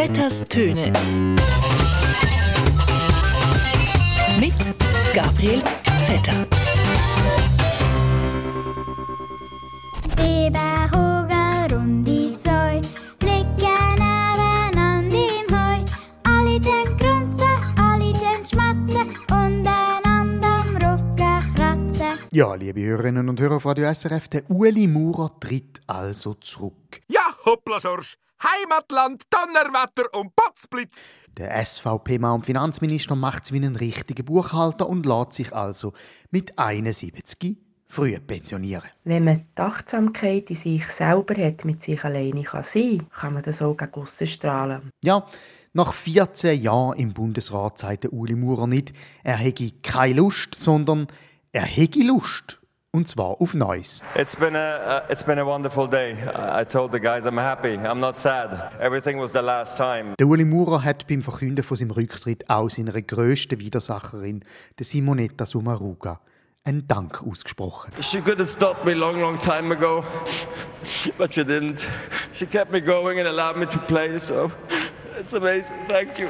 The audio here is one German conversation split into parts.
Vetters Töne. Mit Gabriel Vetter. Seebärhuger und die Säu liegen nebeneinander im Heu. Alle den grunzen, alle den schmatzen und einander am Rücken kratzen. Ja, liebe Hörerinnen und Hörer von Radio SRF, der Ueli Maurer tritt also zurück. Ja, hopplasors. Heimatland, Donnerwetter und Potzblitz. Der SVP-Mann und Finanzminister macht es wie einen richtigen Buchhalter und lässt sich also mit 71 früh pensionieren. Wenn man die Achtsamkeit in sich selber hat, mit sich alleine kann sein kann man das auch gegen aussen strahlen. Ja, nach 14 Jahren im Bundesrat sagt der Uli Maurer nicht, er hätte keine Lust, sondern er hätte Lust. Und zwar auf Neues. It's been a uh, it's been a wonderful day. I I told the guys I'm happy. I'm not sad. Everything was the last time. Der Uli Maurer hat beim Verkünden von seinem Rücktritt auch seiner grössten Widersacherin, der Simonetta Sommaruga, einen Dank ausgesprochen. She could have stopped me long, long time ago, but she didn't. She kept me going and allowed me to play. So it's amazing. Thank you.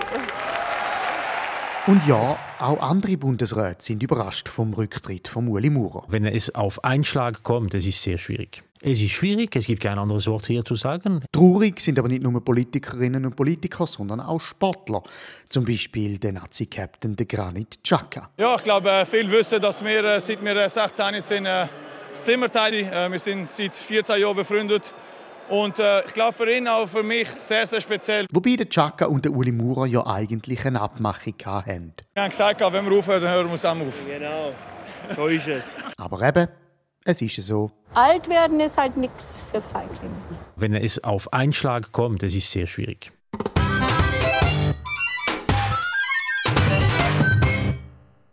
Und ja, auch andere Bundesräte sind überrascht vom Rücktritt von Uli Maurer. Wenn es auf einen Schlag kommt, es ist sehr schwierig. Es ist schwierig, es gibt kein anderes Wort hier zu sagen. Traurig sind aber nicht nur Politikerinnen und Politiker, sondern auch Sportler. Zum Beispiel der Nazi-Captain de Granit Xhaka. Ja, ich glaube, äh, viele wissen, dass wir, äh, seit wir äh, 16 sind, äh, das Zimmerteil sind. Äh, Wir sind seit 14 Jahren befreundet. Und äh, ich glaube, für ihn auch für mich sehr, sehr speziell. Wobei der Xhaka und der Uli Maurer ja eigentlich eine Abmachung hatten. Wir haben gesagt, wenn wir aufhören, dann hören wir zusammen auf. Genau, so ist es. Aber eben, es ist so. Alt werden ist halt nichts für Feiglinge. Wenn es auf einen Schlag kommt, es ist sehr schwierig.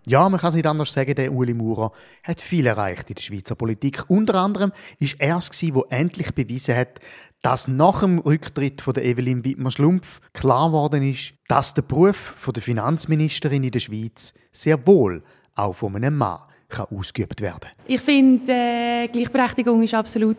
Ja, man kann es nicht anders sagen, der Uli Maurer hat viel erreicht in der Schweizer Politik. Unter anderem ist er es, der endlich bewiesen hat, dass nach dem Rücktritt von der Evelyn Wittmer-Schlumpf klar geworden ist, dass der Beruf von der Finanzministerin in der Schweiz sehr wohl auch von einem Mann kann ausgeübt werden Ich finde, äh, Gleichberechtigung ist absolut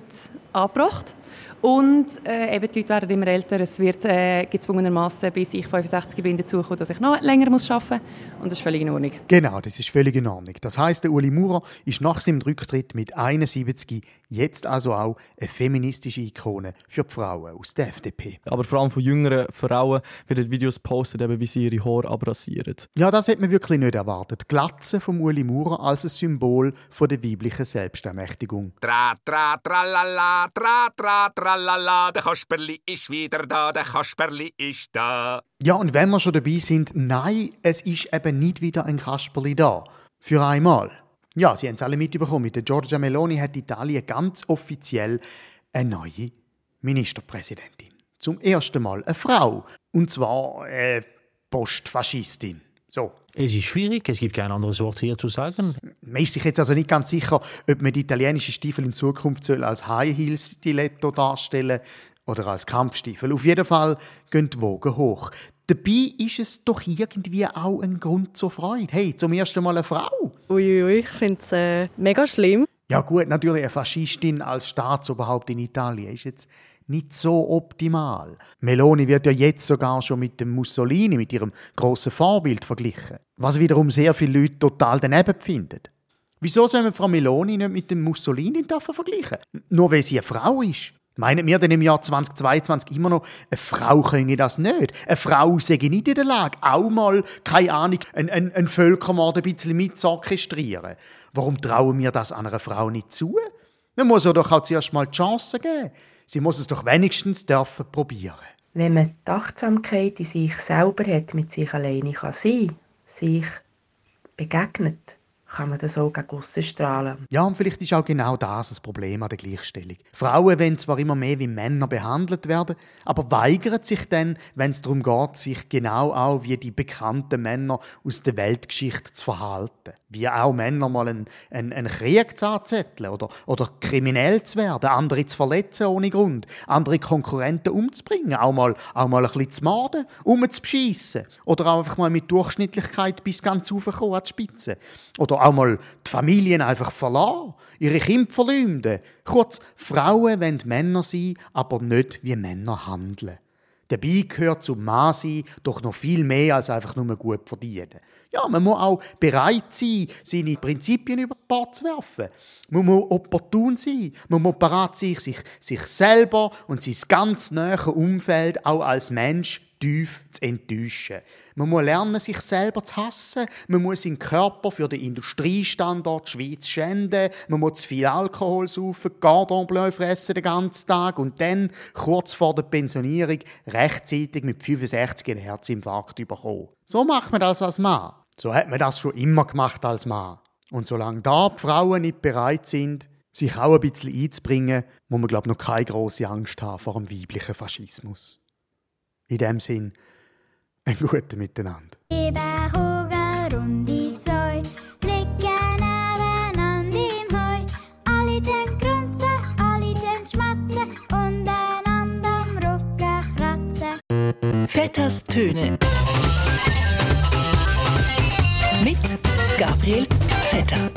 angebracht. Und äh, eben, die Leute werden immer älter. Es wird äh, gezwungenermaßen, bis ich 65 bin, dazu kommen, dass ich noch länger muss arbeiten muss. Und das ist völlig in Ordnung. Genau, das ist völlig in Ordnung. Das heißt, der Uli Maurer ist nach seinem Rücktritt mit 71 jetzt also auch eine feministische Ikone für die Frauen aus der FDP. Aber vor allem von jüngeren Frauen werden Videos postet, eben, wie sie ihre Haare abrasieren. Ja, das hätte man wirklich nicht erwartet. Die Glatze vom Uli Maurer als ein Symbol von der weiblichen Selbstermächtigung. Tra, tra, tralala, tra, tra, tralala. Der Kasperli ist wieder da, der Kasperli ist da. Ja, und wenn wir schon dabei sind, nein, es ist eben nicht wieder ein Kasperli da. Für einmal. Ja, Sie haben es alle mitbekommen. Mit der Giorgia Meloni hat Italien ganz offiziell eine neue Ministerpräsidentin. Zum ersten Mal eine Frau. Und zwar eine Postfaschistin. So. Es ist schwierig, es gibt kein anderes Wort hier zu sagen. Man ist sich jetzt also nicht ganz sicher, ob man die italienischen Stiefel in Zukunft als High Heel Stiletto darstellen oder als Kampfstiefel. Auf jeden Fall gehen die Wogen hoch. Dabei ist es doch irgendwie auch ein Grund zur Freude. Hey, zum ersten Mal eine Frau. Uiui, ich finde es äh, mega schlimm. Ja gut, natürlich eine Faschistin als Staatsoberhaupt in Italien ist jetzt nicht so optimal. Meloni wird ja jetzt sogar schon mit dem Mussolini, mit ihrem grossen Vorbild verglichen, was wiederum sehr viele Leute total daneben finden. Wieso soll man Frau Meloni nicht mit dem Mussolini vergleichen? Nur weil sie eine Frau ist. Meinen wir denn im Jahr 2022 immer noch, eine Frau könne das nicht? Eine Frau sei nicht in der Lage, auch mal, keine Ahnung, einen, einen, einen Völkermord ein bisschen mit zu orchestrieren. Warum trauen wir das einer Frau nicht zu? Man muss ihr doch auch zuerst mal die Chance geben. Sie muss es doch wenigstens dürfen probieren. Wenn man die Achtsamkeit in sich selber hat, mit sich alleine kann sein sich begegnet, kann man das auch gegen strahlen. Ja, und vielleicht ist auch genau das das Problem an der Gleichstellung. Frauen wollen zwar immer mehr wie Männer behandelt werden, aber weigern sich dann, wenn es darum geht, sich genau auch wie die bekannten Männer aus der Weltgeschichte zu verhalten. Wie auch Männer mal einen, einen, einen Krieg zu anzetteln oder, oder kriminell zu werden, andere zu verletzen ohne Grund, andere Konkurrenten umzubringen, auch mal, auch mal ein bisschen zu morden, um zu beschissen oder auch einfach mal mit Durchschnittlichkeit bis ganz raufkommen an die Spitze. Oder auch mal die Familien einfach verlassen, ihre Kinder verleumden. Kurz, Frauen wollen Männer sein, aber nicht wie Männer handeln. Dabei gehört zum Mann doch noch viel mehr als einfach nur gut verdienen. Ja, man muss auch bereit sein, seine Prinzipien über Bord zu werfen. Man muss opportun sein. Man muss bereit sein, sich, sich selber und sein ganz nahe Umfeld auch als Mensch tief zu enttäuschen. Man muss lernen, sich selber zu hassen. Man muss seinen Körper für den Industriestandort Schweiz schänden. Man muss zu viel Alkohol saufen, Cordon Bleu fressen den ganzen Tag und dann, kurz vor der Pensionierung, rechtzeitig mit 65 einen Herzinfarkt bekommen. So macht man das als Mann. So hat man das schon immer gemacht als Mann. Und solange da die Frauen nicht bereit sind, sich auch ein bisschen einzubringen, muss man, glaube ich, noch keine große Angst haben vor dem weiblichen Faschismus. In dem Sinn, ein gutes Miteinander. Eberhoger und die Säu liegen nebeneinander im Heu. Alle den grunzen, alle den schmatzen und einander am Rücken kratzen. Vetters Töne. Mit Gabriel Vetter.